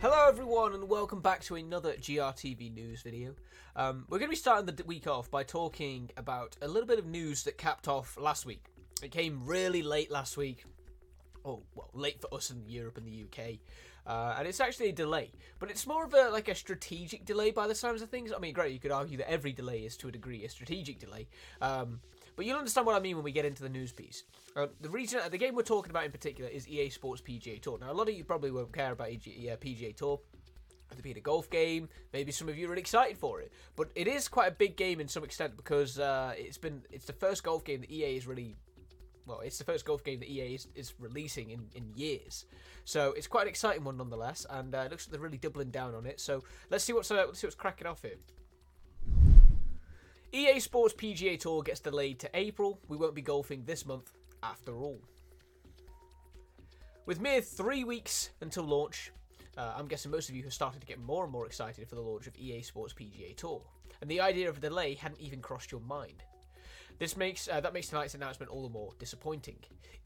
Hello, everyone, and welcome back to another GRTV news video. Um, we're going to be starting the week off by talking about a little bit of news that capped off last week. It came really late last week. Oh, well, late for us in Europe and the UK. Uh, and it's actually a delay, but it's more of a like a strategic delay by the sounds of things. I mean, great, you could argue that every delay is to a degree a strategic delay, um, but you'll understand what I mean when we get into the news piece. Uh, the reason, the game we're talking about in particular is EA Sports PGA Tour. Now, a lot of you probably won't care about EG, uh, PGA Tour. It'll be a golf game. Maybe some of you are really excited for it, but it is quite a big game in some extent because uh, it's been it's the first golf game that EA is really well, it's the first golf game that EA is, is releasing in, in years. So it's quite an exciting one nonetheless, and uh, it looks like they're really doubling down on it. So let's see what's uh, let's see what's cracking off here. EA Sports PGA Tour gets delayed to April. We won't be golfing this month after all. With mere three weeks until launch, uh, I'm guessing most of you have started to get more and more excited for the launch of EA Sports PGA Tour, and the idea of a delay hadn't even crossed your mind. This makes uh, that makes tonight's announcement all the more disappointing.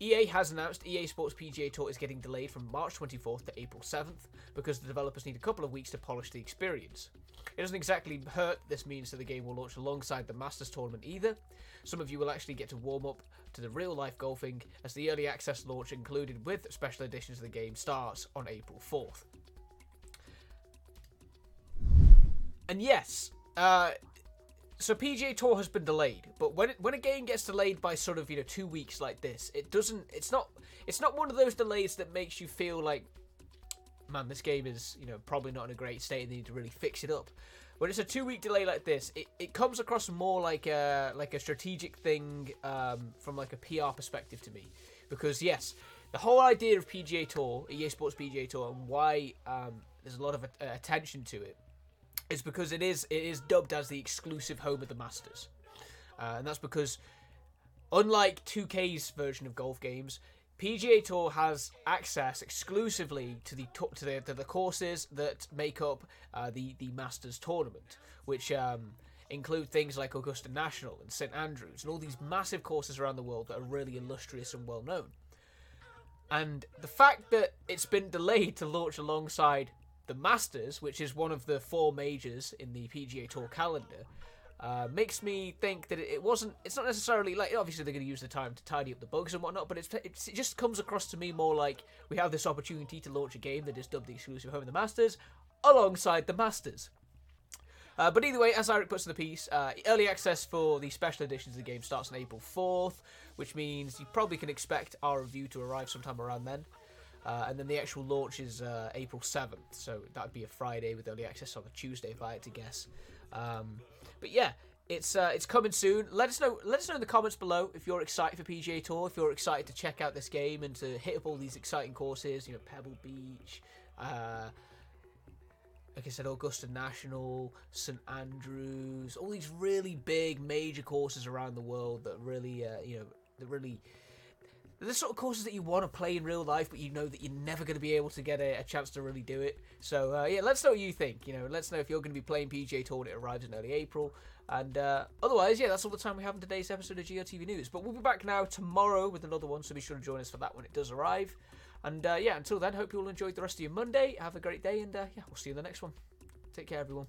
EA has announced EA Sports PGA Tour is getting delayed from March 24th to April 7th because the developers need a couple of weeks to polish the experience. It doesn't exactly hurt this means that the game will launch alongside the Masters tournament either. Some of you will actually get to warm up to the real life golfing as the early access launch included with special editions of the game starts on April 4th. And yes, uh, so PGA Tour has been delayed, but when it, when a game gets delayed by sort of you know two weeks like this, it doesn't. It's not. It's not one of those delays that makes you feel like, man, this game is you know probably not in a great state and they need to really fix it up. When it's a two week delay like this, it, it comes across more like a like a strategic thing um, from like a PR perspective to me, because yes, the whole idea of PGA Tour, EA Sports PGA Tour, and why um, there's a lot of uh, attention to it is because it is it is dubbed as the exclusive home of the Masters, uh, and that's because unlike 2K's version of golf games, PGA Tour has access exclusively to the to the, to the courses that make up uh, the the Masters tournament, which. Um, include things like Augusta National and St Andrews and all these massive courses around the world that are really illustrious and well known. And the fact that it's been delayed to launch alongside the Masters, which is one of the four majors in the PGA Tour calendar, uh, makes me think that it wasn't. It's not necessarily like obviously they're going to use the time to tidy up the bugs and whatnot, but it's, it's, it just comes across to me more like we have this opportunity to launch a game that is dubbed the exclusive home of the Masters alongside the Masters. Uh, but either way, as Eric puts in the piece, uh, early access for the special editions of the game starts on April 4th, which means you probably can expect our review to arrive sometime around then. Uh, and then the actual launch is uh, April 7th, so that would be a Friday with early access on a Tuesday, if I had to guess. Um, but yeah, it's uh, it's coming soon. Let us know. Let us know in the comments below if you're excited for PGA Tour, if you're excited to check out this game and to hit up all these exciting courses. You know, Pebble Beach, uh, like I said, Augusta National, St Andrews, all these really big major courses around the world that really, uh, you know, that really. The sort of courses that you want to play in real life, but you know that you're never going to be able to get a, a chance to really do it. So uh, yeah, let's know what you think. You know, let's know if you're going to be playing PGA Tour when it arrives in early April. And uh, otherwise, yeah, that's all the time we have in today's episode of GRTV News. But we'll be back now tomorrow with another one, so be sure to join us for that when it does arrive. And uh, yeah, until then, hope you all enjoyed the rest of your Monday. Have a great day, and uh, yeah, we'll see you in the next one. Take care, everyone.